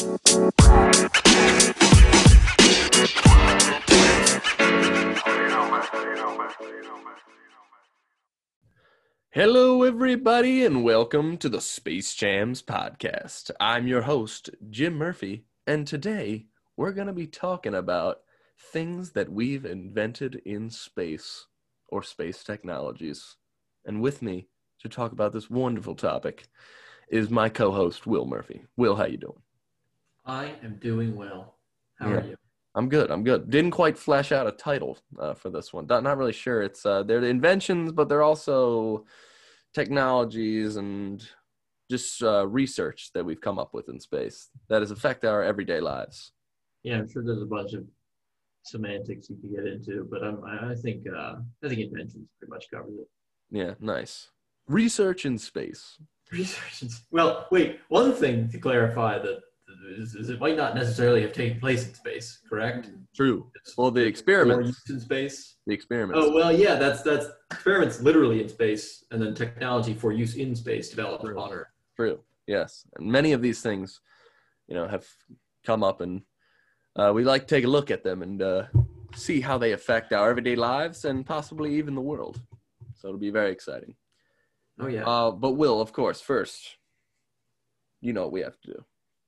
Hello, everybody, and welcome to the Space Jams podcast. I'm your host, Jim Murphy, and today we're going to be talking about things that we've invented in space or space technologies. And with me to talk about this wonderful topic is my co-host, Will Murphy. Will, how you doing? I am doing well. How Yeah. are you? I'm good. I'm good. Didn't quite flesh out a title uh, for this one. Not, not really sure. It's uh, they're the inventions, but they're also technologies and just uh, research that we've come up with in space that has affected our everyday lives. Yeah, I'm sure there's a bunch of semantics you could get into, but I'm, I I think uh, I think inventions pretty much covers it. Yeah, nice. Research in space. Research. is- Well, wait. One thing to clarify that is, is it might not necessarily have taken place in space, correct? True. Well, the experiments. in space. The experiments. Oh well, yeah. That's that's experiments literally in space, and then technology for use in space developed True. on Earth. True. Yes. And many of these things, you know, have come up and uh, we like to take a look at them and uh, see how they affect our everyday lives and possibly even the world. So it'll be very exciting. Oh yeah, Uh, but Will, of course, first, you know what we have to do.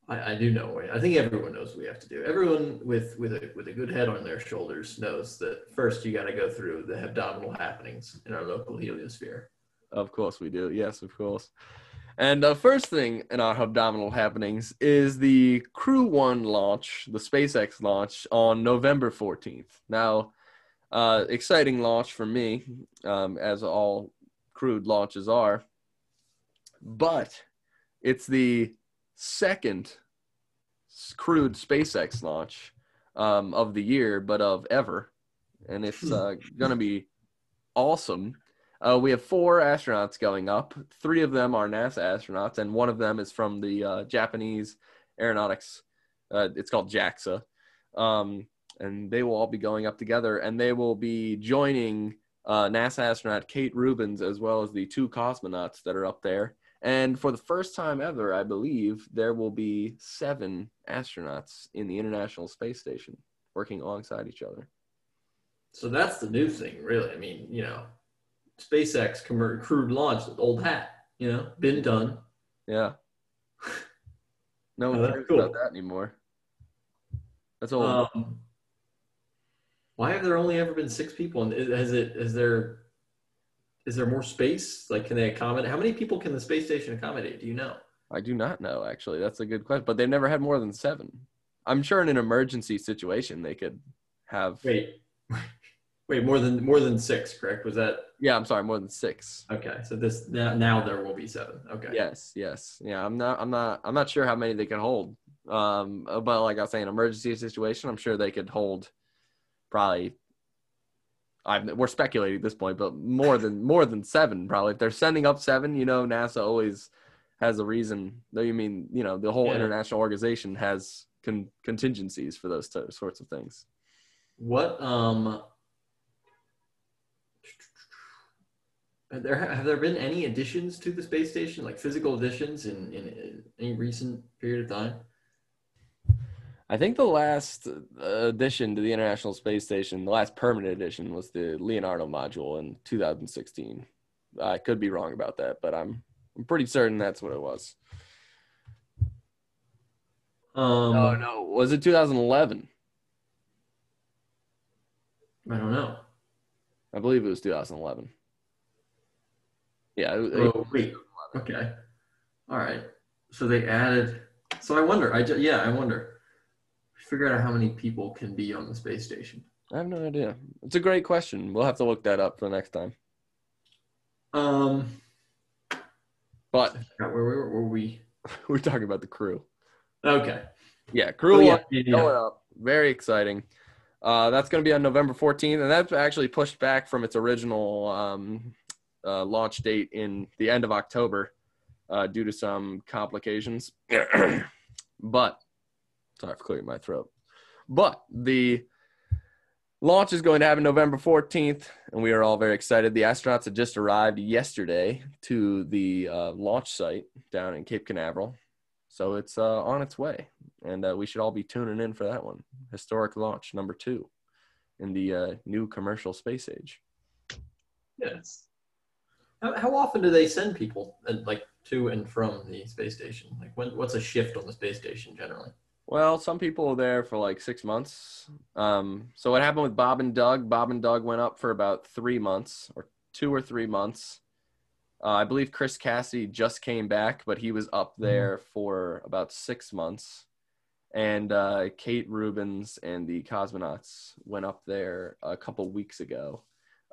I, I do know. I think everyone knows what we have to do. Everyone with with a with a good head on their shoulders knows that first you got to go through the hebdomadal happenings in our local heliosphere. Of course we do. Yes, of course. And the first thing in our hebdomadal happenings is the Crew One launch, the SpaceX launch on November 14th. Now, uh, exciting launch for me, um, as all crewed launches are. But it's the second crewed SpaceX launch um, of the year, but of ever. And it's uh, going to be awesome. Uh, we have four astronauts going up. Three of them are NASA astronauts, and one of them is from the uh, Japanese aeronautics. Uh, it's called JAXA. Um, and they will all be going up together, and they will be joining uh, NASA astronaut Kate Rubins as well as the two cosmonauts that are up there. And for the first time ever, I believe there will be seven astronauts in the International Space Station working alongside each other. So that's the new thing, really. I mean, you know, SpaceX crewed launch, old hat. You know, been done. Yeah. No Oh, one that's cares cool. about that anymore. That's old. Um, why have there only ever been six people? And is- has it is there is there more space? Like, can they accommodate? How many people can the space station accommodate? Do you know? I do not know, actually. That's a good question. But they've never had more than seven. I'm sure in an emergency situation they could have. Wait, wait, more than more than six, correct? Was that Yeah, I'm sorry, more than six. okay? So this now, now there will be seven. Okay. Yes, yes. Yeah, I'm not I'm not I'm not sure how many they can hold. Um but like I was saying, emergency situation, I'm sure they could hold probably I'm, we're speculating at this point, but more than more than seven probably. If they're sending up seven, you know, NASA always has a reason. Though you mean, you know, the whole Yeah. international organization has con- contingencies for those t- sorts of things. What um. Have there have there been any additions to the space station, like physical additions, in, in, in any recent period of time? I think the last uh, addition to the International Space Station, the last permanent addition, was the Leonardo module in 2016. I could be wrong about that, but I'm I'm pretty certain that's what it was. Um, no, no, was it 2011? I don't know. I believe it was 2011. Yeah, it- Oh, wait. Okay. All right. So they added. So I wonder. I ju- yeah. I wonder. Figure out how many people can be on the space station. I have no idea. It's a great question. We'll have to look that up for the next time. Um. But where, where were we? we're talking about the crew. Okay. Yeah, crew Oh, yeah, one yeah, going up. Very exciting. Uh, that's going to be on November 14th, and that's actually pushed back from its original um, uh, launch date in the end of October uh, due to some complications. but sorry for clearing my throat. But the launch is going to happen November 14th, and we are all very excited. The astronauts had just arrived yesterday to the uh, launch site down in Cape Canaveral, so it's uh, on its way. and uh, we should all be tuning in for that one. Historic launch number two in the uh, new commercial space age. Yes. How, often do they send people like to and from the space station? Like when what's a shift on the space station generally? Well, some people are there for like six months. Um, so what happened with Bob and Doug? Bob and Doug went up for about three months or two or three months. Uh, I believe Chris Cassidy just came back, but he was up there for about six months. And uh, Kate Rubins and the cosmonauts went up there a couple weeks ago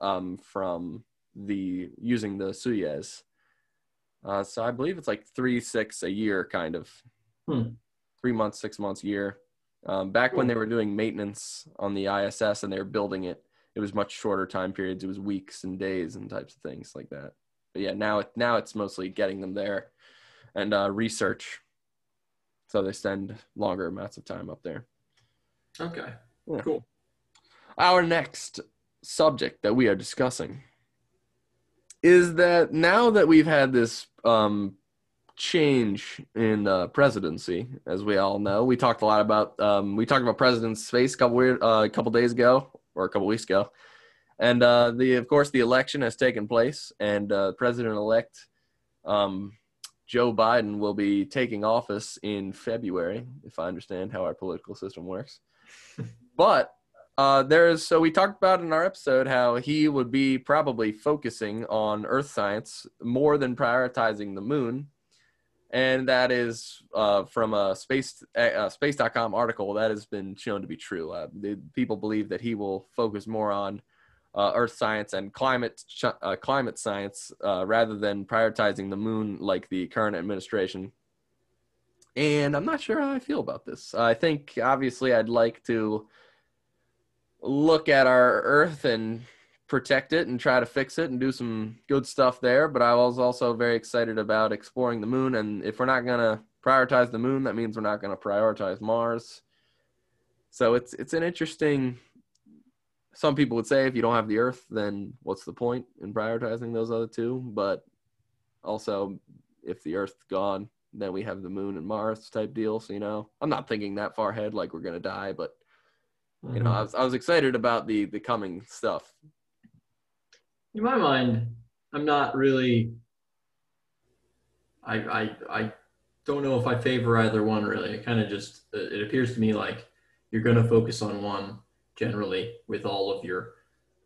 um, from the using the Soyuz. Uh, so I believe it's like three, six a year, kind of Hmm. Three months, six months, year. Um, back when they were doing maintenance on the ISS and they were building it, it was much shorter time periods. It was weeks and days and types of things like that. But yeah, now it now it's mostly getting them there and uh, research. So they spend longer amounts of time up there. Okay. Yeah. Cool. Our next subject that we are discussing is that now that we've had this um, change in uh, presidency, as we all know, we talked a lot about um, we talked about President's space a couple weird, uh, a couple days ago or a couple weeks ago, and uh, the of course the election has taken place, and uh, President elect um, Joe Biden will be taking office in February, if I understand how our political system works. but uh, there's so we talked about in our episode how he would be probably focusing on Earth science more than prioritizing the moon, and that is uh, from a space uh, space.com article that has been shown to be true. Uh, the, people believe that he will focus more on uh, Earth science and climate uh, climate science uh, rather than prioritizing the moon like the current administration. And I'm not sure how I feel about this. I think obviously I'd like to look at our Earth and protect it and try to fix it and do some good stuff there. But I was also very excited about exploring the moon. And if we're not gonna prioritize the moon, that means we're not gonna prioritize Mars. So it's it's an interesting. Some people would say if you don't have the Earth, then what's the point in prioritizing those other two? But also, if the Earth's gone, then we have the moon and Mars type deal. So you know, I'm not thinking that far ahead, like we're gonna die, but you know, mm-hmm. I was I was excited about the the coming stuff. In my mind, I'm not really. I I I don't know if I favor either one really. It kind of just it appears to me like you're going to focus on one generally with all of your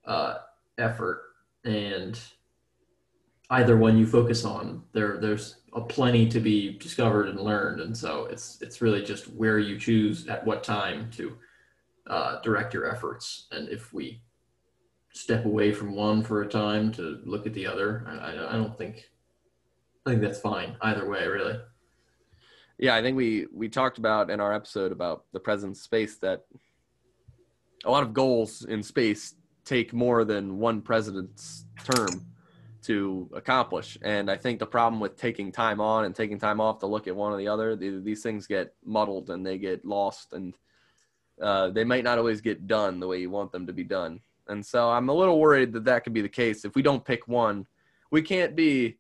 uh, effort, and either one you focus on, there there's a plenty to be discovered and learned, and so it's it's really just where you choose at what time to uh, direct your efforts, and if we step away from one for a time to look at the other. I, I, don't think I think that's fine either way, really. Yeah, I think we we talked about in our episode about the present space that a lot of goals in space take more than one president's term to accomplish. And I think the problem with taking time on and taking time off to look at one or the other, the, these things get muddled and they get lost and uh, they might not always get done the way you want them to be done. And so I'm a little worried that that could be the case. If we don't pick one, we can't be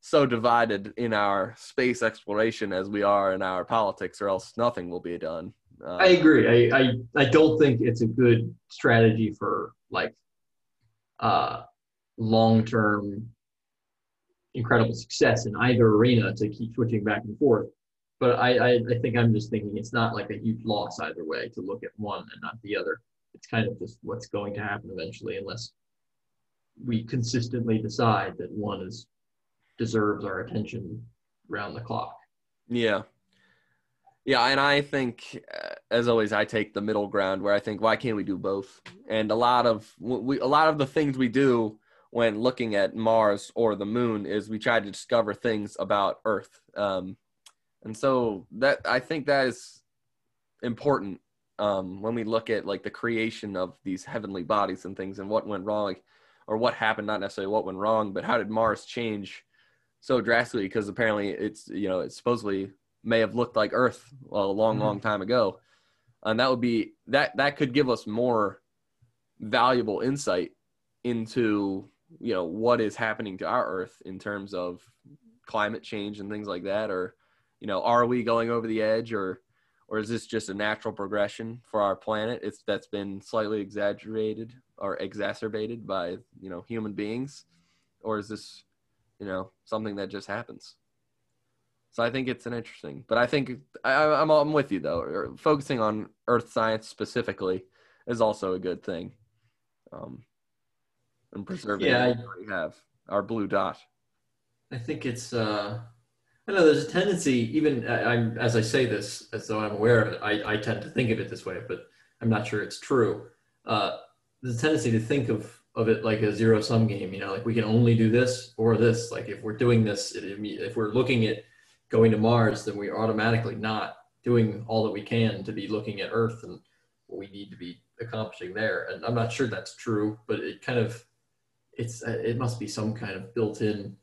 so divided in our space exploration as we are in our politics, or else nothing will be done. Uh, I agree. I, I, I don't think it's a good strategy for like uh, long term incredible success in either arena to keep switching back and forth. But I, I, I think I'm just thinking it's not like a huge loss either way to look at one and not the other. It's kind of just what's going to happen eventually, unless we consistently decide that one is deserves our attention round the clock. Yeah. Yeah, and I think, uh, as always, I take the middle ground where I think, why can't we do both? And a lot of we, a lot of the things we do when looking at Mars or the Moon is we try to discover things about Earth, um, and so that I think that is important um, when we look at like the creation of these heavenly bodies and things and what went wrong, like, or what happened, not necessarily what went wrong, but how did Mars change so drastically? Because apparently it's you know it's supposedly may have looked like Earth a long, Mhm. long time ago, and that would be that that could give us more valuable insight into you know what is happening to our Earth in terms of climate change and things like that, or you know are we going over the edge, or or is this just a natural progression for our planet? It's that's been slightly exaggerated or exacerbated by you know human beings, or is this you know something that just happens? So I think it's an interesting, but I think I, I'm I'm with you though. Focusing on Earth science specifically is also a good thing, um, and preserving Yeah, what we have our blue dot. I think it's. Uh, I know there's a tendency, even I, I'm as I say this, as though I'm aware of it. I, I tend to think of it this way, but I'm not sure it's true. Uh, there's a tendency to think of of it like a zero sum game. You know, like we can only do this or this. Like if we're doing this, if we're looking at going to Mars, then we're automatically not doing all that we can to be looking at Earth and what we need to be accomplishing there. And I'm not sure that's true, but it kind of it's it must be some kind of built-in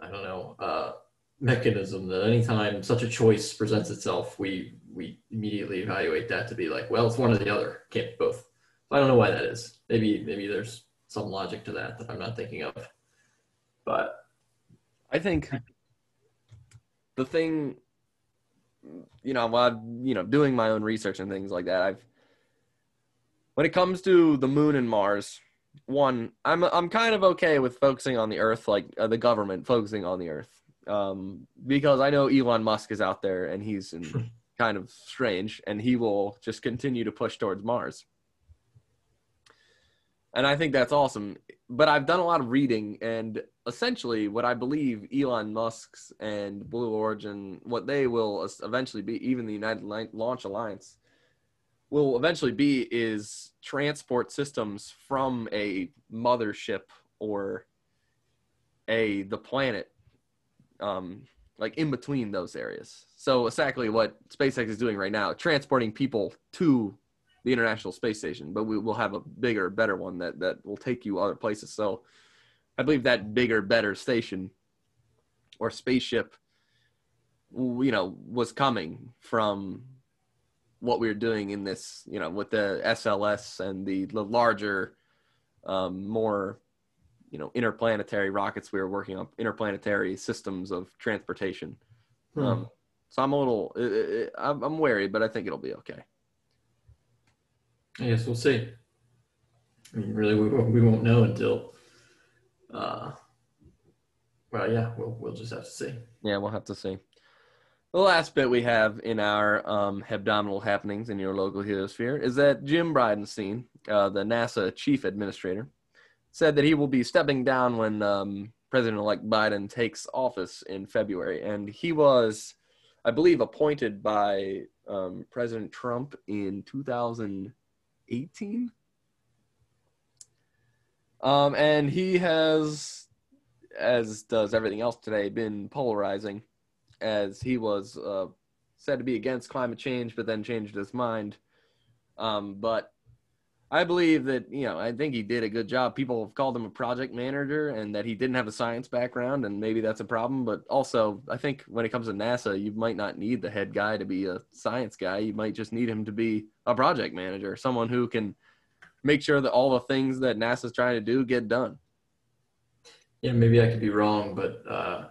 I don't know uh, mechanism that anytime such a choice presents itself, we we immediately evaluate that to be like, well, it's one or the other, can't be both. I don't know why that is. Maybe maybe there's some logic to that that I'm not thinking of. But I think the thing, you know, while you know doing my own research and things like that, I've when it comes to the moon and Mars, one, I'm I'm kind of okay with focusing on the Earth, like uh, the government focusing on the Earth, um, because I know Elon Musk is out there and he's in, kind of strange, and he will just continue to push towards Mars and I think that's awesome. But I've done a lot of reading, and essentially, what I believe Elon Musk's and Blue Origin, what they will eventually be, even the United Launch Alliance, will eventually be is transport systems from a mothership or a the planet, um, like in between those areas. So exactly what SpaceX is doing right now, transporting people to the International Space Station, but we will have a bigger, better one that that will take you other places. So I believe that bigger, better station or spaceship, you know, was coming from what we are doing in this, you know, with the SLS and the, the larger, um, more, you know, interplanetary rockets we were working on, interplanetary systems of transportation. Hmm. Um, so I'm a little, it, it, I'm, I'm wary, but I think it'll be okay. I guess we'll see. I mean, really, we, we won't know until, uh, well, yeah, we'll, we'll just have to see. Yeah, we'll have to see. The last bit we have in our um, hebdomadal happenings in your local heliosphere is that Jim Bridenstine, uh, the NASA chief administrator, said that he will be stepping down when um, President-elect Biden takes office in February, and he was, I believe, appointed by um, President Trump in 2018. Um, and he has, as does everything else today, been polarizing, as he was uh, said to be against climate change, but then changed his mind. Um, but I believe that you know I think he did a good job. People have called him a project manager, and that he didn't have a science background, and maybe that's a problem. But also, I think when it comes to NASA, you might not need the head guy to be a science guy. You might just need him to be a project manager, someone who can make sure that all the things that NASA's trying to do get done. Yeah, maybe I could be wrong, but uh,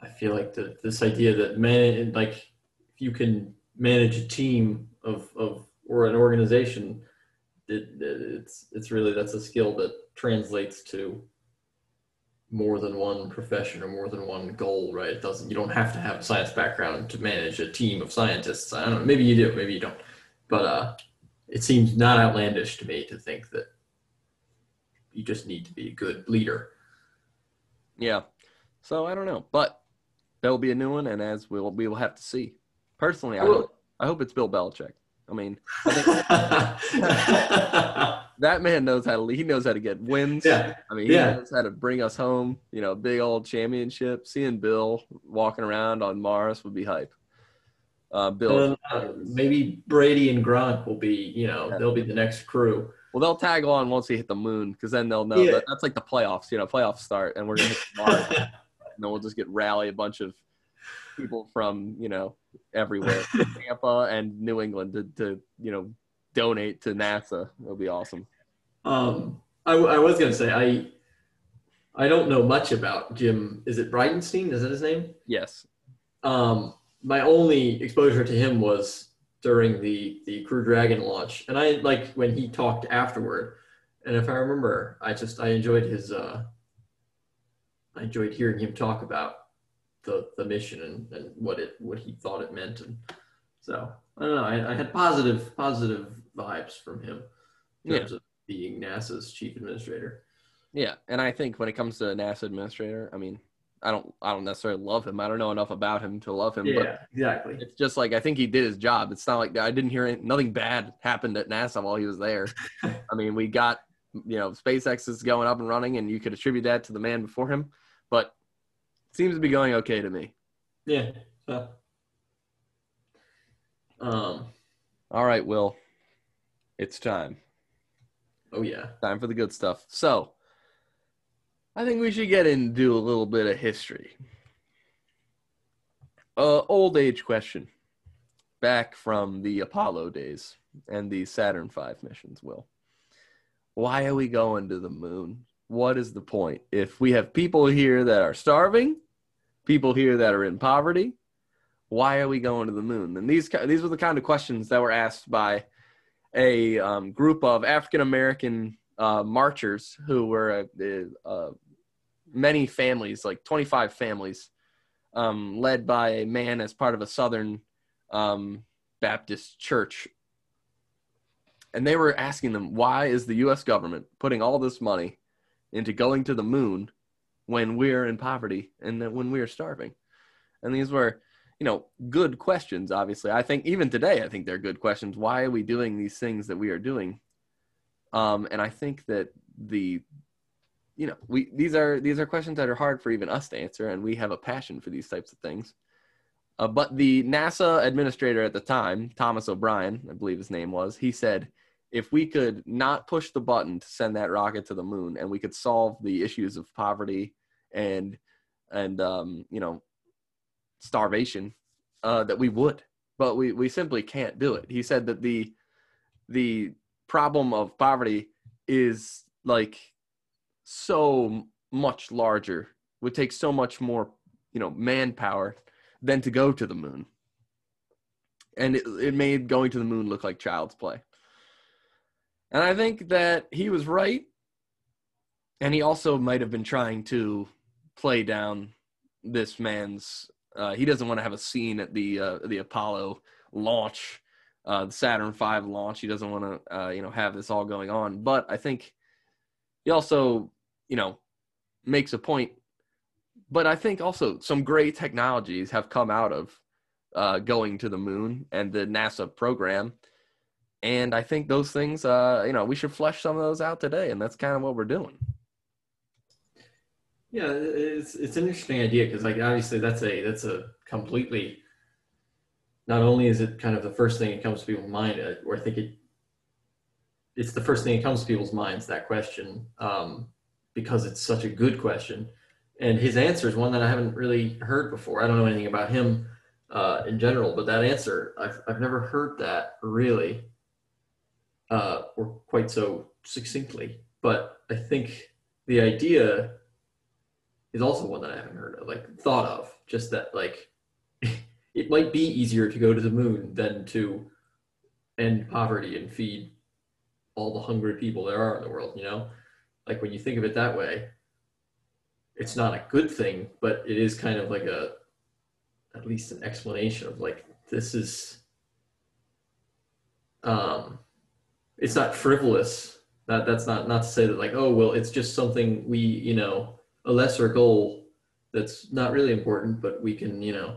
I feel like the, this idea that man, like you can manage a team of of or an organization, it, it's it's really that's a skill that translates to more than one profession or more than one goal, right? It doesn't. You don't have to have a science background to manage a team of scientists. I don't know. Maybe you do. Maybe you don't. But uh, it seems not outlandish to me to think that you just need to be a good leader. Yeah. So I don't know, but there'll be a new one, and as we'll we will have to see. Personally, I hope I hope it's Bill Belichick. I mean, I that man knows how to. He knows how to get wins. Yeah. I mean, he yeah. knows how to bring us home. You know, big old championship. Seeing Bill walking around on Mars would be hype. Uh, Bill, uh, maybe Brady and Gronk will be. You know, yeah. they'll be the next crew. Well, they'll tag on once we hit the moon, because then they'll know yeah. that that's like the playoffs. You know, playoffs start, and we're gonna hit Mars, and then we'll just get rally a bunch of people from you know everywhere, Tampa and New England, to, to you know donate to NASA. It'll be awesome. Um, I, I was gonna say I I don't know much about Jim. Is it Bridenstine? Is that his name? Yes. Um, my only exposure to him was during the the Crew Dragon launch, and I like when he talked afterward. And if I remember, I just I enjoyed his uh, I enjoyed hearing him talk about the the mission and, and what it what he thought it meant, and so I don't know. I, I had positive positive vibes from him in terms of being NASA's chief administrator. Yeah, and I think when it comes to NASA administrator, I mean, I don't I don't necessarily love him. I don't know enough about him to love him. Yeah, But exactly. it's just like I think he did his job. It's not like I didn't hear any, nothing bad happened at NASA while he was there. I mean, we got you know SpaceX is going up and running, and you could attribute that to the man before him, but seems to be going okay to me. Yeah. So, um. All right, Will, it's time. Oh yeah. Time for the good stuff. So, I think we should get in and do a little bit of history. Uh, old age question. Back from the Apollo days and the Saturn V missions, Will. Why are we going to the moon? What is the point? If we have people here that are starving, people here that are in poverty, why are we going to the moon? And these these were the kind of questions that were asked by a um, group of African American uh, marchers who were uh, uh, many families, like 25 families, um, led by a man as part of a Southern um, Baptist church. And they were asking them, why is the US government putting all this money into going to the moon when we're in poverty and then when we're starving? And these were, you know, good questions, obviously. I think even today, I think they're good questions. Why are we doing these things that we are doing? Um, and I think that the you know we these are these are questions that are hard for even us to answer and we have a passion for these types of things uh, but the nasa administrator at the time thomas o'brien i believe his name was he said if we could not push the button to send that rocket to the moon and we could solve the issues of poverty and and um, you know starvation uh, that we would. But we we simply can't do it. He said that the the problem of poverty is like so much larger would take so much more you know manpower than to go to the moon. And it, it made going to the moon look like child's play and i think that he was right and he also might have been trying to play down this man's uh, he doesn't want to have a scene at the uh, the apollo launch uh, the saturn v launch he doesn't want to uh, you know have this all going on but i think he also you know, makes a point. But I think also some great technologies have come out of uh, going to the moon and the NASA program. And I think those things, uh, you know, we should flesh some of those out today. And that's kind of what we're doing. Yeah, it's it's an interesting idea because like obviously that's a that's a completely. Not only is it kind of the first thing that comes to people's mind, uh, or I think it, it's the first thing that comes to people's minds that question. Um, because it's such a good question. And his answer is one that I haven't really heard before. I don't know anything about him uh, in general, but that answer, I've, I've never heard that really uh, or quite so succinctly. But I think the idea is also one that I haven't heard of, like thought of, just that like it might be easier to go to the moon than to end poverty and feed all the hungry people there are in the world, you know? like when you think of it that way, it's not a good thing, but it is kind of like a at least an explanation of like this is um it's not frivolous. That that's not not to say that like, oh well it's just something we, you know, a lesser goal that's not really important, but we can, you know,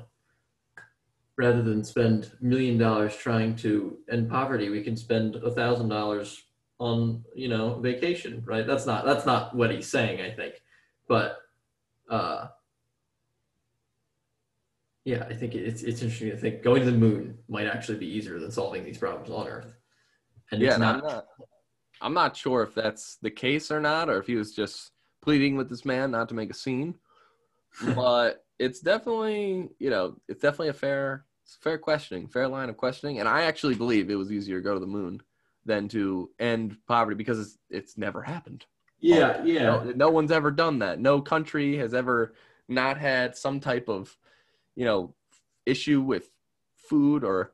rather than spend million dollars trying to end poverty, we can spend a thousand dollars on you know vacation right? That's not that's not what he's saying i think. But uh yeah i think it's it's interesting to think going to the moon might actually be easier than solving these problems on earth and yeah, not, I'm not i'm not sure if that's the case or not or if he was just pleading with this man not to make a scene but it's definitely you know it's definitely a fair fair questioning fair line of questioning and i actually believe it was easier to go to the moon than to end poverty because it's, it's never happened. Yeah, yeah. No, no, one's ever done that. No country has ever not had some type of, you know, issue with food or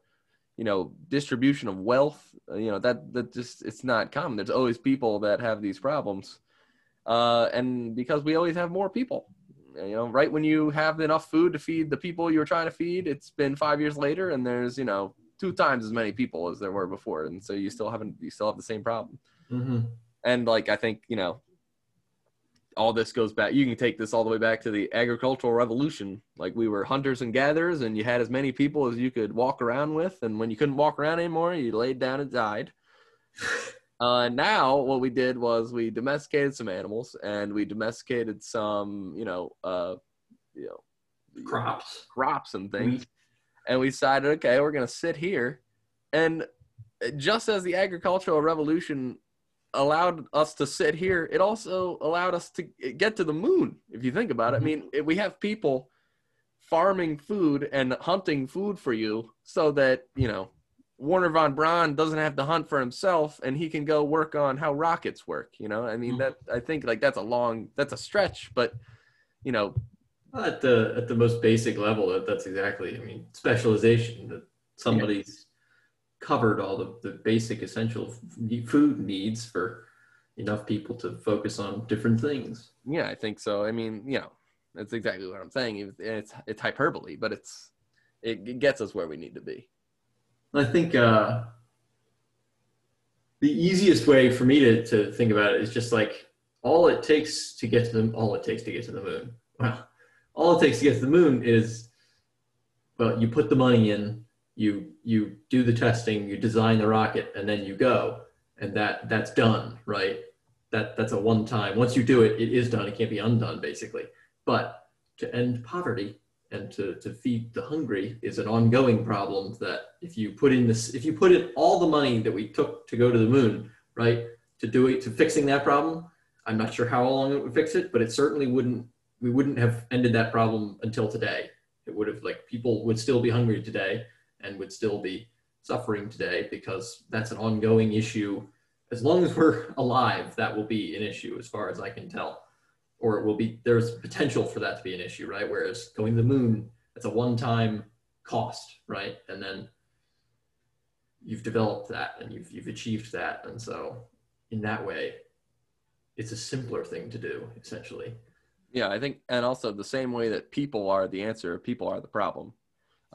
you know distribution of wealth uh, you know that that just it's not common there's always people that have these problems uh, and because we always have more people you know right when you have enough food to feed the people you're trying to feed it's been five years later and there's you know two times as many people as there were before and so you still haven't you still have the same problem Mm-hmm. and like i think you know all this goes back you can take this all the way back to the agricultural revolution. Like we were hunters and gatherers and you had as many people as you could walk around with and when you couldn't walk around anymore you laid down and died. Uh, now what we did was we domesticated some animals and we domesticated some you know uh, you know Crops. crops and things. And we decided okay we're going to sit here. And just as the agricultural revolution allowed us to sit here it also allowed us to get to the moon if you think about it i mean if we have people farming food and hunting food for you so that you know Wernher von Braun doesn't have to hunt for himself and he can go work on how rockets work you know i mean Mhm. that i think like that's a long that's a stretch but you know At the at the most basic level, that, that's exactly. I mean, specialization. That somebody's covered all the, the basic essential food needs for enough people to focus on different things. Yeah, I think so. I mean, you know, that's exactly what I'm saying. It's it's hyperbole, but it's it gets us where we need to be. I think uh, the easiest way for me to, to think about it is just like all it takes to get to the all it takes to get to the moon. Well, all it takes to get to the moon is well, you put the money in, you you do the testing, you design the rocket, and then you go, and that that's done, right? That that's a one time. Once you do it, it is done. It can't be undone, basically. But to end poverty and to, to feed the hungry is an ongoing problem that if you put in this if you put in all the money that we took to go to the moon right to do it to fixing that problem i'm not sure how long it would fix it but it certainly wouldn't we wouldn't have ended that problem until today it would have like people would still be hungry today and would still be suffering today because that's an ongoing issue as long as we're alive that will be an issue as far as i can tell or it will be there's potential for that to be an issue, right? Whereas going to the moon, it's a one-time cost, right? And then you've developed that and you've you've achieved that, and so in that way, it's a simpler thing to do, essentially. Yeah, I think, and also the same way that people are the answer, people are the problem.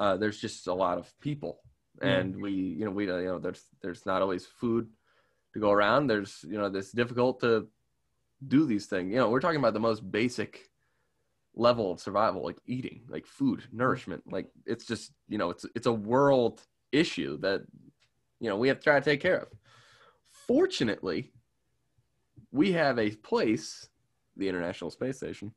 Uh, there's just a lot of people, and we, you know, we, you know, there's there's not always food to go around. There's, you know, it's difficult to do these things. You know, we're talking about the most basic level of survival, like eating, like food, nourishment. Like it's just, you know, it's it's a world issue that, you know, we have to try to take care of. Fortunately, we have a place, the International Space Station,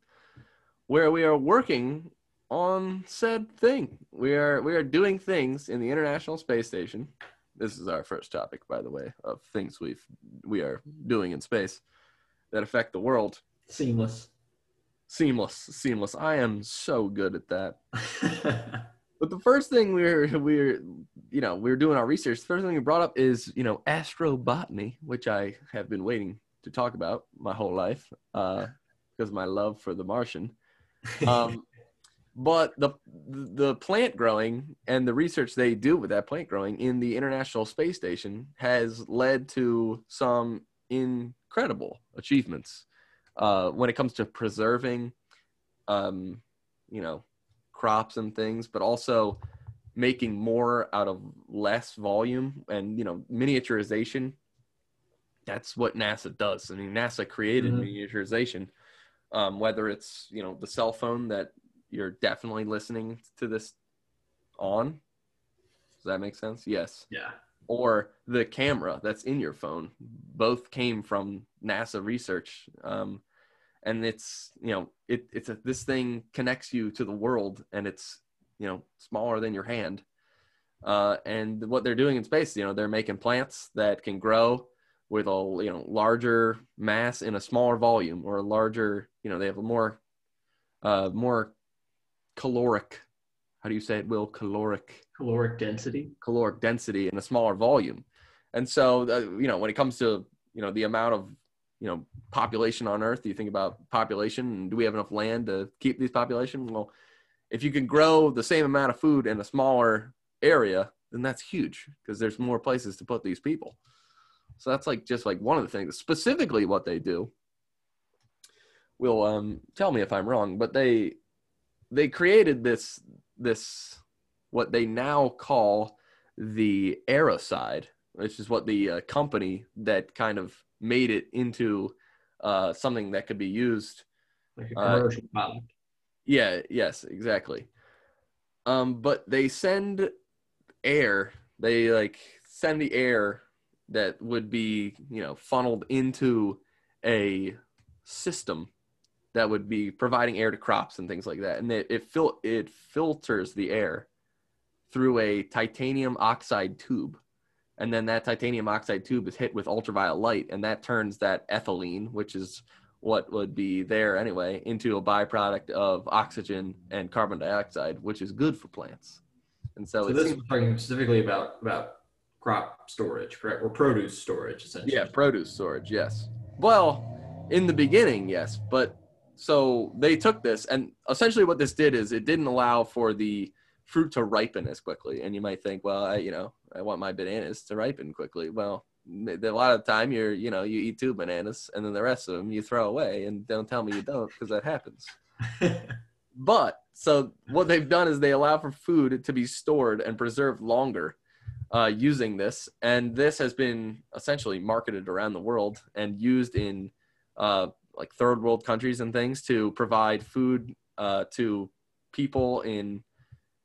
where we are working on said thing. We are we are doing things in the International Space Station. This is our first topic, by the way, of things we've we are doing in space that affect the world. Seamless. Seamless, seamless. I am so good at that. But the first thing we're we're you know we're doing our research. The first thing we brought up is you know astrobotany, which I have been waiting to talk about my whole life uh, because of my love for the Martian. Um, but the the plant growing and the research they do with that plant growing in the International Space Station has led to some incredible achievements uh, when it comes to preserving, um, you know, crops and things, but also making more out of less volume and you know miniaturization. That's what NASA does. I mean, NASA created Mhm. miniaturization. Um, whether it's you know the cell phone that you're definitely listening to this on. Does that make sense? Yes. yeah. Or the camera that's in your phone. Both came from NASA research. Um, and it's you know it, it's a, this thing connects you to the world and it's you know smaller than your hand uh, and what they're doing in space you know they're making plants that can grow with a you know larger mass in a smaller volume or a larger you know they have a more uh, more caloric how do you say it will caloric Caloric density. caloric density in a smaller volume. And so, uh, you know, when it comes to, you know, the amount of, you know, population on Earth, you think about population and do we have enough land to keep these population? Well, if you can grow the same amount of food in a smaller area, then that's huge because there's more places to put these people. So that's like just like one of the things. Specifically, what they do. Will um, tell me if I'm wrong, but they they created this this what they now call the AiroCide, which is what the uh, company that kind of made it into uh, something that could be used. Like a commercial uh, product. Yeah. Yes. Exactly. Um, but they send air. They like send the air that would be you know funneled into a system that would be providing air to crops and things like that, and it it, fil- it filters the air through a titanium oxide tube. And then that titanium oxide tube is hit with ultraviolet light, and that turns that ethylene, which is what would be there anyway, into a byproduct of oxygen and carbon dioxide, which is good for plants. And so, so this seems- is talking specifically about about crop storage, correct, or produce storage, essentially. Yeah, produce storage. Yes. Well, in the beginning, yes, but so they took this, and essentially what this did is it didn't allow for the fruit to ripen as quickly. And you might think, well, I, you know, I want my bananas to ripen quickly. Well, a lot of the time you're, you know, you eat two bananas and then the rest of them you throw away and don't tell me you don't because that happens. but so what they've done is they allow for food to be stored and preserved longer uh, using this. And this has been essentially marketed around the world and used in uh, like third world countries and things to provide food uh, to people in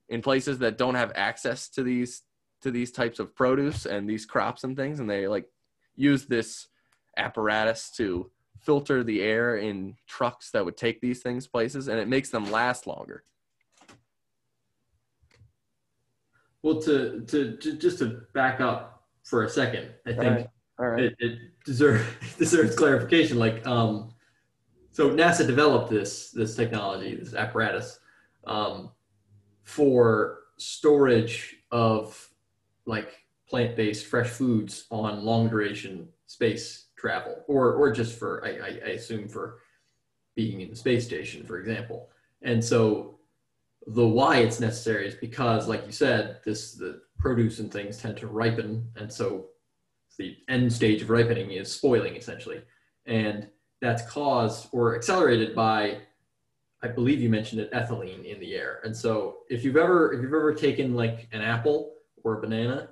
in places that don't have access to these to these types of produce and these crops and things and they like use this apparatus to filter the air in trucks that would take these things places and it makes them last longer well to to, to just to back up for a second i think All right. All right. It, it deserves deserves clarification like um so nasa developed this this technology this apparatus um, for storage of like plant-based fresh foods on long duration space travel or or just for I, I, assume for being in the space station for example. And so the why it's necessary is because like you said this the produce and things tend to ripen and so the end stage of ripening is spoiling essentially. And that's caused or accelerated by I believe you mentioned it, ethylene in the air. And so if you've ever if you've ever taken like an apple or a banana,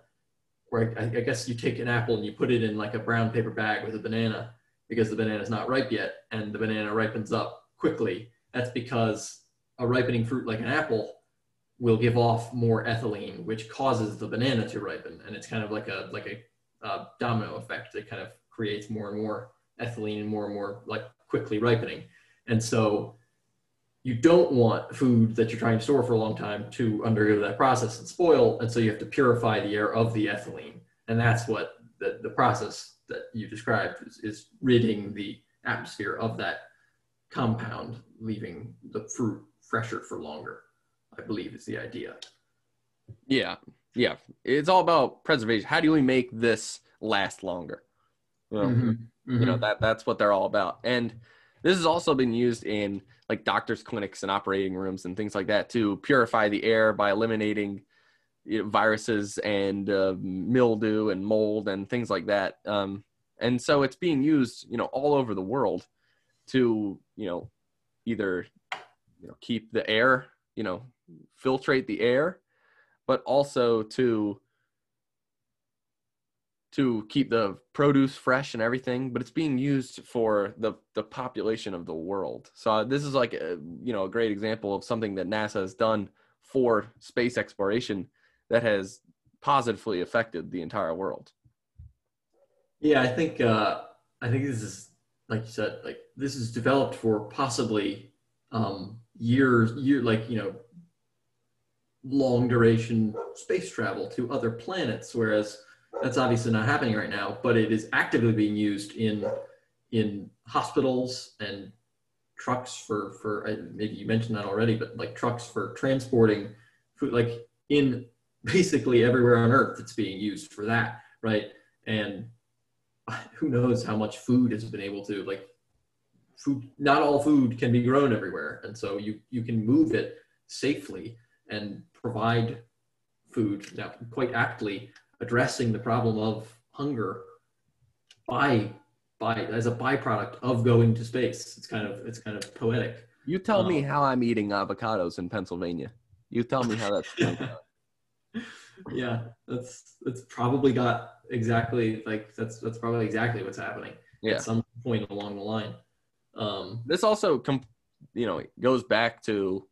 or I, I, guess you take an apple and you put it in like a brown paper bag with a banana because the banana is not ripe yet and the banana ripens up quickly. That's because a ripening fruit like an apple will give off more ethylene, which causes the banana to ripen. And it's kind of like a like a, a domino effect. that kind of creates more and more ethylene and more and more like quickly ripening. And so you don't want food that you're trying to store for a long time to undergo that process and spoil. And so you have to purify the air of the ethylene. And that's what the, the process that you described is, is ridding the atmosphere of that compound, leaving the fruit fresher for longer, I believe is the idea. Yeah. Yeah. It's all about preservation. How do we make this last longer? Well, mm-hmm. Mm-hmm. You know, that that's what they're all about. And this has also been used in like doctors' clinics and operating rooms and things like that to purify the air by eliminating you know, viruses and uh, mildew and mold and things like that. Um, and so it's being used, you know, all over the world to, you know, either you know keep the air, you know, filtrate the air, but also to to keep the produce fresh and everything, but it's being used for the the population of the world. So uh, this is like a, you know a great example of something that NASA has done for space exploration that has positively affected the entire world. Yeah, I think uh, I think this is like you said, like this is developed for possibly um, years, year like you know long duration space travel to other planets, whereas that's obviously not happening right now, but it is actively being used in in hospitals and trucks for for maybe you mentioned that already, but like trucks for transporting food, like in basically everywhere on Earth, it's being used for that, right? And who knows how much food has been able to like food. Not all food can be grown everywhere, and so you you can move it safely and provide food. Now, quite aptly addressing the problem of hunger by by as a byproduct of going to space. It's kind of it's kind of poetic. You tell um, me how I'm eating avocados in Pennsylvania. You tell me how that's yeah, that's that's probably got exactly like that's that's probably exactly what's happening yeah. at some point along the line. Um, this also, com- you know, goes back to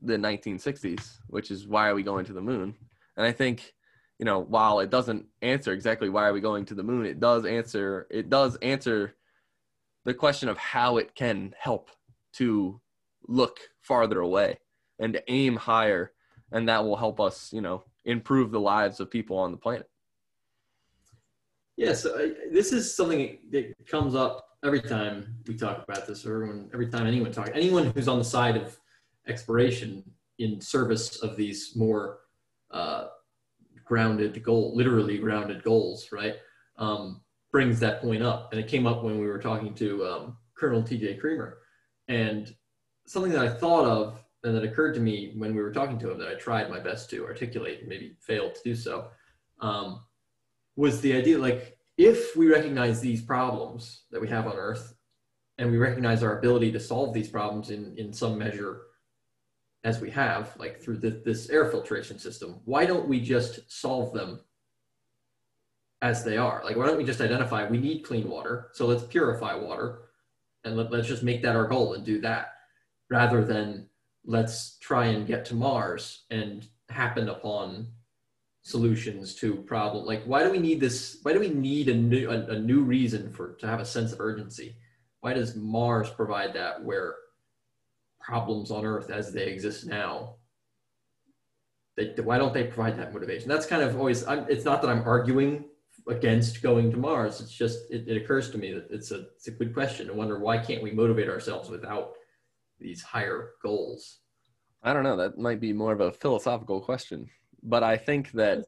the 1960s, which is why are we going to the moon? And I think, you know, while it doesn't answer exactly why are we going to the moon, it does answer it does answer the question of how it can help to look farther away and aim higher and that will help us, you know, improve the lives of people on the planet. Yes, yeah, so this is something that comes up every time we talk about this, or every time anyone talks. Anyone who's on the side of exploration in service of these more uh, grounded goal, literally grounded goals, right? Um, brings that point up, and it came up when we were talking to um, Colonel T.J. Creamer, and something that I thought of and that occurred to me when we were talking to him that I tried my best to articulate, maybe failed to do so, um, was the idea like if we recognize these problems that we have on Earth, and we recognize our ability to solve these problems in in some measure, as we have, like through the, this air filtration system, why don't we just solve them as they are? Like, why don't we just identify we need clean water, so let's purify water, and let, let's just make that our goal and do that, rather than let's try and get to Mars and happen upon solutions to problem like why do we need this why do we need a new a, a, new reason for to have a sense of urgency why does mars provide that where problems on earth as they exist now they, why don't they provide that motivation that's kind of always I'm, it's not that i'm arguing against going to mars it's just it, it occurs to me that it's a it's a good question to wonder why can't we motivate ourselves without these higher goals? I don't know. That might be more of a philosophical question, but I think that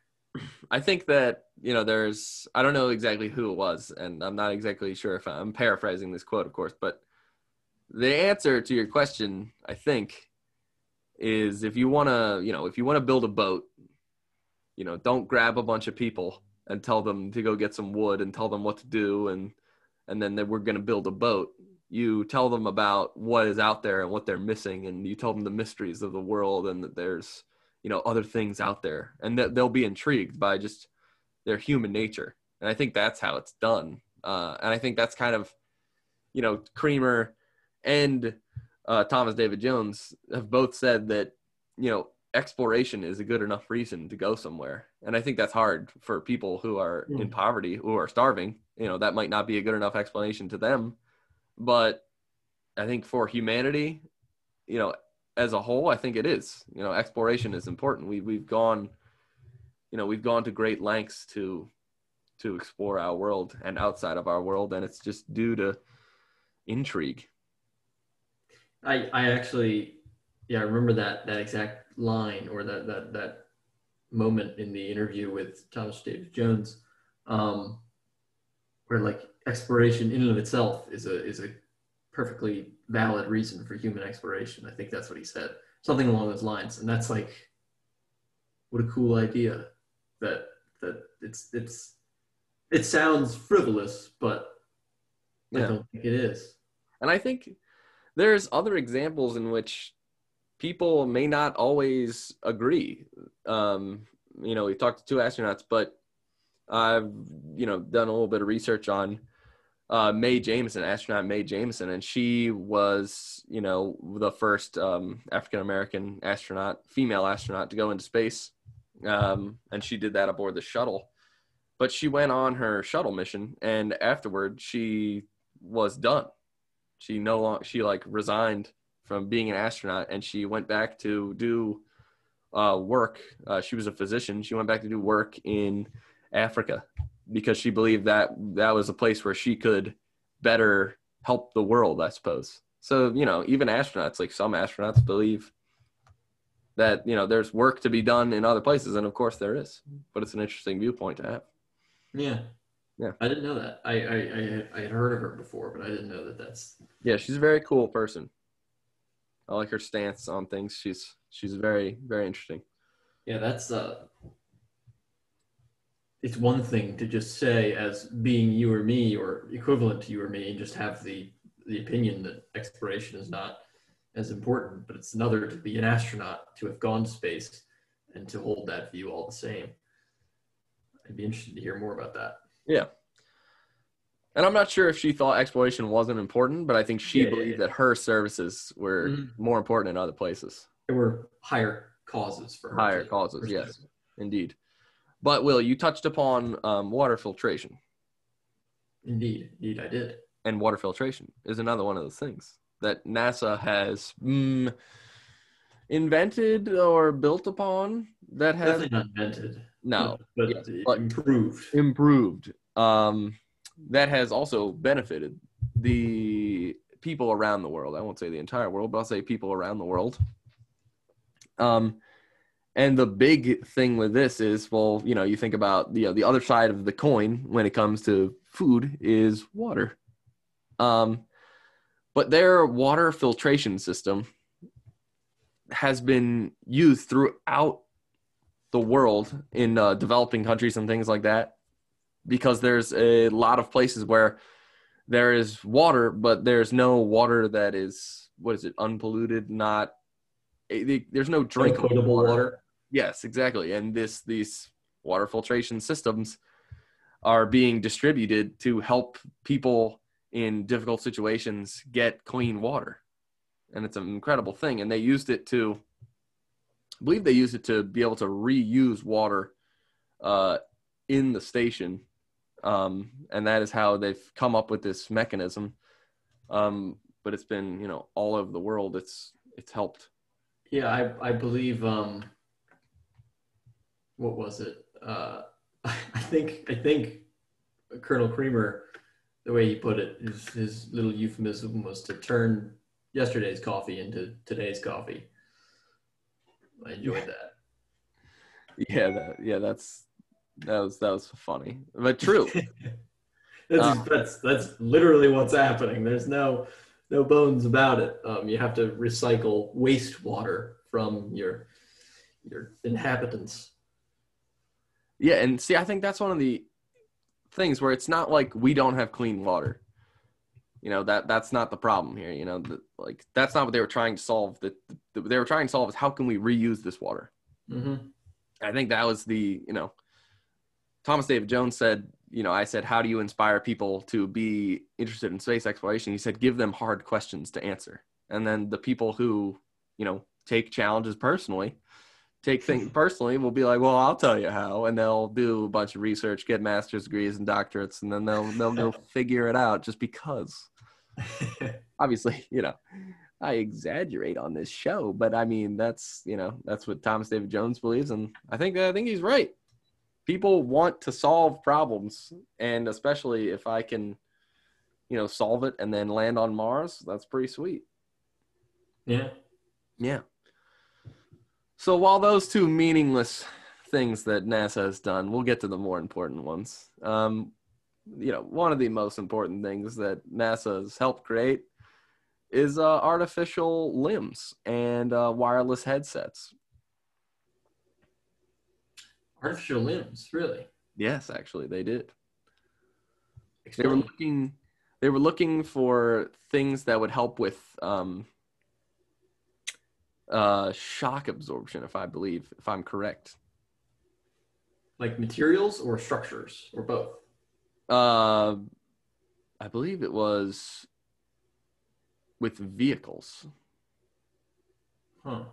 I think that you know there's I don't know exactly who it was, and I'm not exactly sure if I'm paraphrasing this quote, of course, but the answer to your question, I think, is if you want to, you know, if you want to build a boat, you know, don't grab a bunch of people and tell them to go get some wood and tell them what to do and and then that we're going to build a boat. You tell them about what is out there and what they're missing and you tell them the mysteries of the world and that there's you know other things out there and that they'll be intrigued by just their human nature. And i think that's how it's done. Uh, and i think that's kind of you know creamer and uh, thomas david jones have both said that you know exploration is a good enough reason to go somewhere and i think that's hard for people who are mm. in poverty who are starving you know that might not be a good enough explanation to them but I think for humanity, you know, as a whole, I think it is. You know, exploration is important. We we've gone, you know, we've gone to great lengths to to explore our world and outside of our world, and it's just due to intrigue. I I actually, yeah, I remember that that exact line or that that that moment in the interview with Thomas David Jones, um, where like exploration in and of itself is a is a perfectly valid reason for human exploration. I think that's what he said, something along those lines. And that's like, what a cool idea that that it's it's it sounds frivolous, but yeah. I don't think it is. And I think there's other examples in which people may not always agree. Um, you know, we talked to two astronauts, but I've you know done a little bit of research on uh, Mae Jemison, astronaut Mae Jemison, and she was, you know, the first um, African American astronaut, female astronaut, to go into space, um, and she did that aboard the shuttle. But she went on her shuttle mission, and afterward, she was done. She no longer she like resigned from being an astronaut, and she went back to do uh, work. Uh, she was a physician. She went back to do work in Africa because she believed that that was a place where she could better help the world, I suppose. So, you know, even astronauts, like some astronauts believe that, you know, there's work to be done in other places. And of course there is, but it's an interesting viewpoint to have. Yeah. Yeah. I didn't know that. I, I, I, I had heard of her before, but I didn't know that that's. Yeah. She's a very cool person. I like her stance on things. She's she's very very interesting. Yeah, that's uh it's one thing to just say as being you or me or equivalent to you or me and just have the the opinion that exploration is not as important, but it's another to be an astronaut, to have gone to space, and to hold that view all the same. I'd be interested to hear more about that. Yeah. And I'm not sure if she thought exploration wasn't important, but I think she Yeah, yeah, believed yeah. that her services were Mhm. more important in other places. There were higher causes for her. Higher causes, yes, indeed. But Will, you touched upon um, water filtration, Indeed, indeed, I did. and water filtration is another one of those things that NASA has mm, invented or built upon that has Definitely not invented. No but yes, but- improved. improved um, that has also benefited the people around the world. I won't say the entire world, but I'll say people around the world. Um, and the big thing with this is, well, you know, you think about the the other side of the coin when it comes to food is water. Um, but their water filtration system has been used throughout the world in uh, developing countries and things like that because there's a lot of places where there is water but there's no water that is what is it unpolluted not eh, there's no drinkable water. water. yes exactly and this these water filtration systems are being distributed to help people in difficult situations get clean water and it's an incredible thing and they used it to I believe they use it to be able to reuse water uh, in the station, um, and that is how they've come up with this mechanism. Um, but it's been, you know, all over the world. It's it's helped. Yeah, I I believe um what was it? Uh I think I think Colonel Creamer, the way he put it, his his little euphemism was to turn yesterday's coffee into today's coffee. I enjoyed that. Yeah, that, yeah, that's that was that was funny, but true. that's, Uh, that's that's literally what's happening. There's no no bones about it. Um, you have to recycle wastewater from your your inhabitants. Yeah, and see, I think that's one of the things where it's not like we don't have clean water. You know that that's not the problem here. You know, the, like that's not what they were trying to solve. That the, they were trying to solve is how can we reuse this water. Mm-hmm. I think that was the you know, Thomas David Jones said. You know, I said, how do you inspire people to be interested in space exploration? He said, give them hard questions to answer, and then the people who you know take challenges personally take things personally will be like, well, I'll tell you how, and they'll do a bunch of research, get master's degrees and doctorates, and then they'll they'll go figure it out just because. Obviously, you know, I exaggerate on this show, but I mean that's you know that's what Thomas David Jones believes, and I think I think he's right. People want to solve problems, and especially if I can, you know, solve it and then land on Mars, that's pretty sweet. yeah. Yeah. So while those two meaningless things that NASA has done, we'll get to the more important ones. Um, you know, one of the most important things that NASA has helped create is uh, artificial limbs and uh, wireless headsets. Artificial limbs, really. Yes, actually, they did. They were looking. They were looking for things that would help with um, uh, shock absorption, if I believe, if I'm correct. like materials or structures or both. Uh, I believe it was with vehicles. Huh.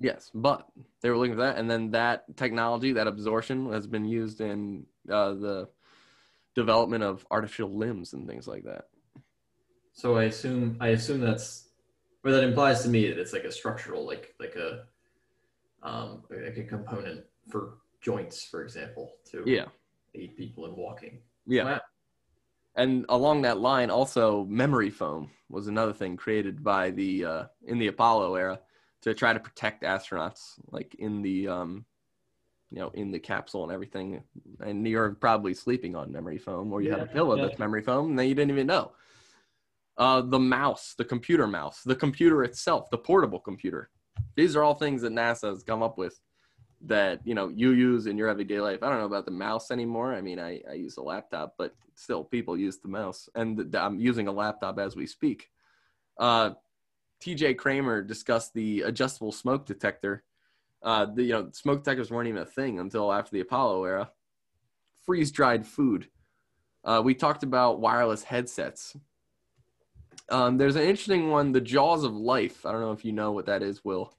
Yes, but they were looking for that, and then that technology, that absorption, has been used in uh, the development of artificial limbs and things like that. So I assume I assume that's or that implies to me that it's like a structural like like a um like a component for joints, for example, to Yeah, aid people in walking. Yeah. Wow. And along that line, also memory foam was another thing created by the uh, in the Apollo era to try to protect astronauts, like in the um, you know in the capsule and everything. And you're probably sleeping on memory foam, or you have a pillow yeah. that's memory foam, and then you didn't even know. uh, the mouse, the computer mouse, the computer itself, the portable computer. These are all things that NASA has come up with that you know you use in your everyday life. I don't know about the mouse anymore. I mean, I, I use a laptop, but still, people use the mouse, and I'm using a laptop as we speak. Uh, T.J. Creamer discussed the adjustable smoke detector. Uh, the you know smoke detectors weren't even a thing until after the Apollo era. Freeze dried food. Uh, we talked about wireless headsets. Um, there's an interesting one, the Jaws of Life. I don't know if you know what that is, Will.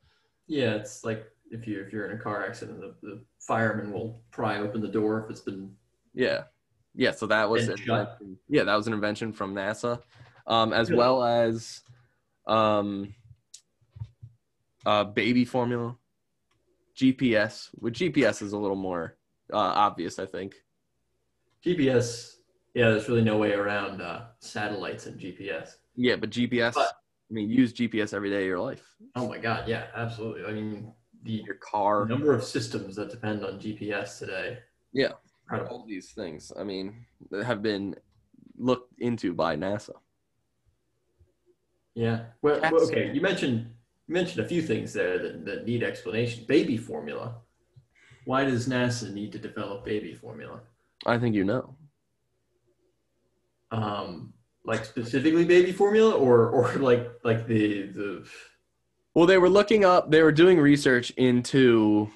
Yeah, it's like if you if you're in a car accident, the, the fireman will pry open the door if it's been. Yeah, yeah. So that was an invention, yeah, that was an invention from NASA, um, as really? well as um, uh, baby formula, GPS. With GPS is a little more uh, obvious, I think. GPS, yeah. There's really no way around uh, satellites and GPS. Yeah, but GPS. But, I mean, use GPS every day of your life. Oh my God, yeah, absolutely. I mean, the your car number of systems that depend on GPS today. Yeah, Incredible. all these things. I mean, have been looked into by NASA. Yeah. Well, well, okay. You mentioned you mentioned a few things there that, that need explanation. Baby formula. Why does NASA need to develop baby formula? I think you know. Um, like specifically baby formula, or or like like the the well, they were looking up, they were doing research into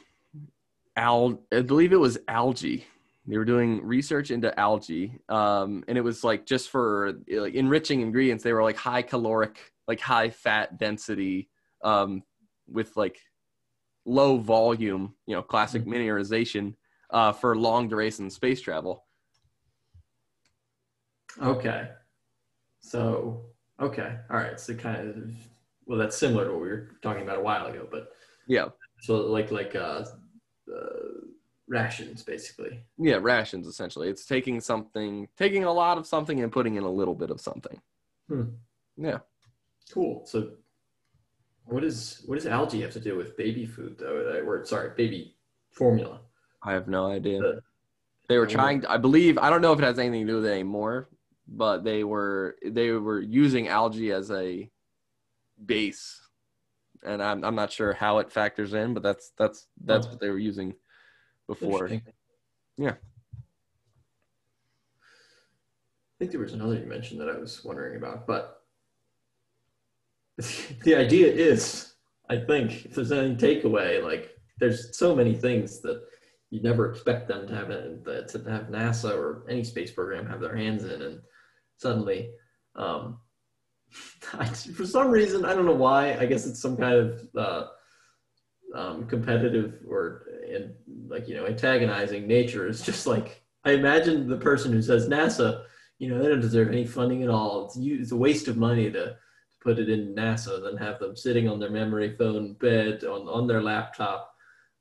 al, I believe it was algae. They were doing research into algae, um, and it was like just for like enriching ingredients. They were like high caloric, like high fat density, um, with like low volume, you know, classic mm-hmm. miniaturization uh, for long duration space travel. Okay, so okay, all right. So kind of well, that's similar to what we were talking about a while ago, but yeah. So like like uh, uh, rations basically. Yeah, rations essentially. It's taking something, taking a lot of something and putting in a little bit of something. Hmm. Yeah. Cool. So what is what does algae have to do with baby food though? Or sorry, baby formula. I have no idea. The, they were trying. To, I believe. I don't know if it has anything to do with it anymore, but they were they were using algae as a base, and I'm I'm not sure how it factors in, but that's that's that's oh. what they were using before. Yeah. I think there was another you mentioned that I was wondering about, but the idea is, I think, if there's any takeaway, like there's so many things that you never expect them to have it to have NASA or any space program have their hands in, and suddenly um, for some reason, I don't know why. I guess it's some kind of uh, um, competitive or and like you know antagonizing nature. It's just like I imagine the person who says NASA, you know, they don't deserve any funding at all. It's it's a waste of money to, to put it in NASA than have them sitting on their memory foam bed on on their laptop.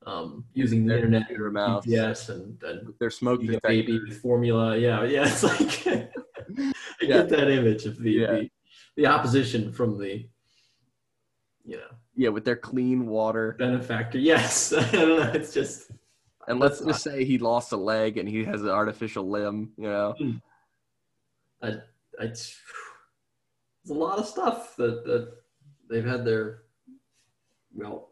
Um, using the internet or GPS and, and their smoke baby formula. Yeah, yeah. It's like I yeah. get that image of the, yeah. the the opposition from the you know. Yeah with their clean water. Benefactor yes. I don't know it's just and let's just say he lost a leg and he has an artificial limb you know. Hmm. I, I, it's a lot of stuff that, that they've had their well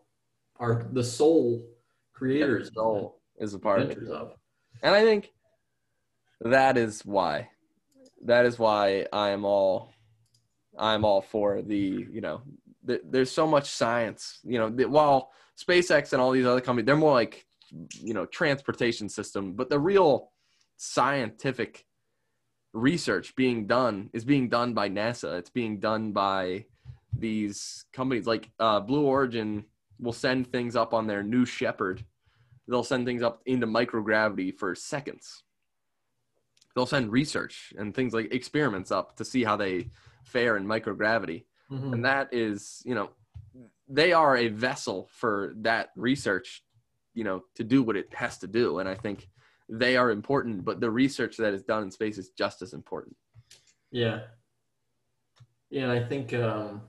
are the sole creators yeah, soul is a part of it. of. and i think that is why. That is why i am all I'm all for the, you know, the, there's so much science, you know, the, while SpaceX and all these other companies, they're more like, you know, transportation system, but the real scientific research being done is being done by NASA. It's being done by these companies like uh, Blue Origin will send things up on their new Shepard. They'll send things up into microgravity for seconds. They'll send research and things like experiments up to see how they fare in microgravity. Mm-hmm. And that is, you know, they are a vessel for that research, you know, to do what it has to do. And I think they are important, but the research that is done in space is just as important. Yeah. Yeah, I think um,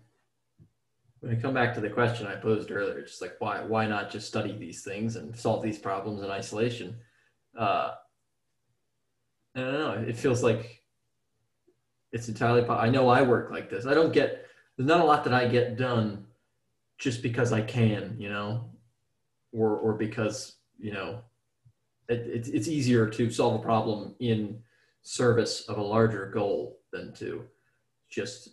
when I come back to the question I posed earlier, just like why why not just study these things and solve these problems in isolation? Uh, I don't know. It feels like it's entirely. po- I know I work like this. I don't get. There's not a lot that I get done just because I can, you know, or or because you know, it, it's it's easier to solve a problem in service of a larger goal than to just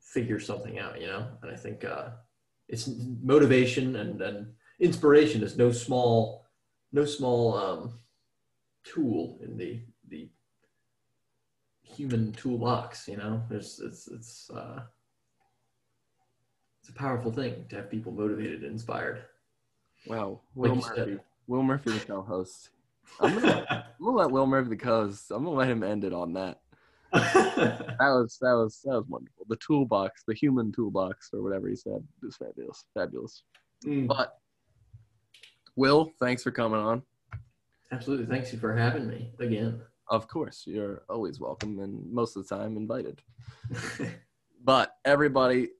figure something out, you know. And I think uh, it's motivation and and inspiration is no small no small um, tool in the the human toolbox. You know, there's it's it's uh, it's a powerful thing to have people motivated and inspired. Wow, Will said. Murphy. Will Murphy, the co-host. I'm gonna, I'm gonna let Will Murphy, the co-host. I'm gonna let him end it on that. That was that was that was wonderful. The toolbox, the human toolbox, or whatever he said, was fabulous. Fabulous. Mm, But Will, thanks for coming on. absolutely. Thanks you for having me again. Of course, you're always welcome, and most of the time invited. But everybody,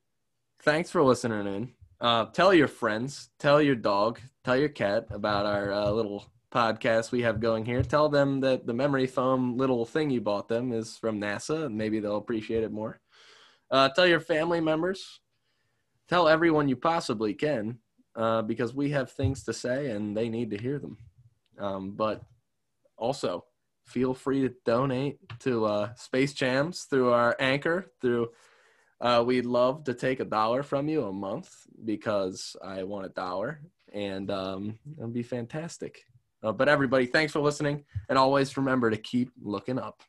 thanks for listening in. Uh, tell your friends, tell your dog, tell your cat about our uh, little podcast we have going here. Tell them that the memory foam little thing you bought them is from NASA, and maybe they'll appreciate it more. Uh, tell your family members. Tell everyone you possibly can, uh, because we have things to say and they need to hear them. Um, but also, feel free to donate to uh, Space Jams through our anchor through uh, we'd love to take a dollar from you a month because I want a dollar, and um, it'd be fantastic. Uh, but everybody, thanks for listening, and always remember to keep looking up.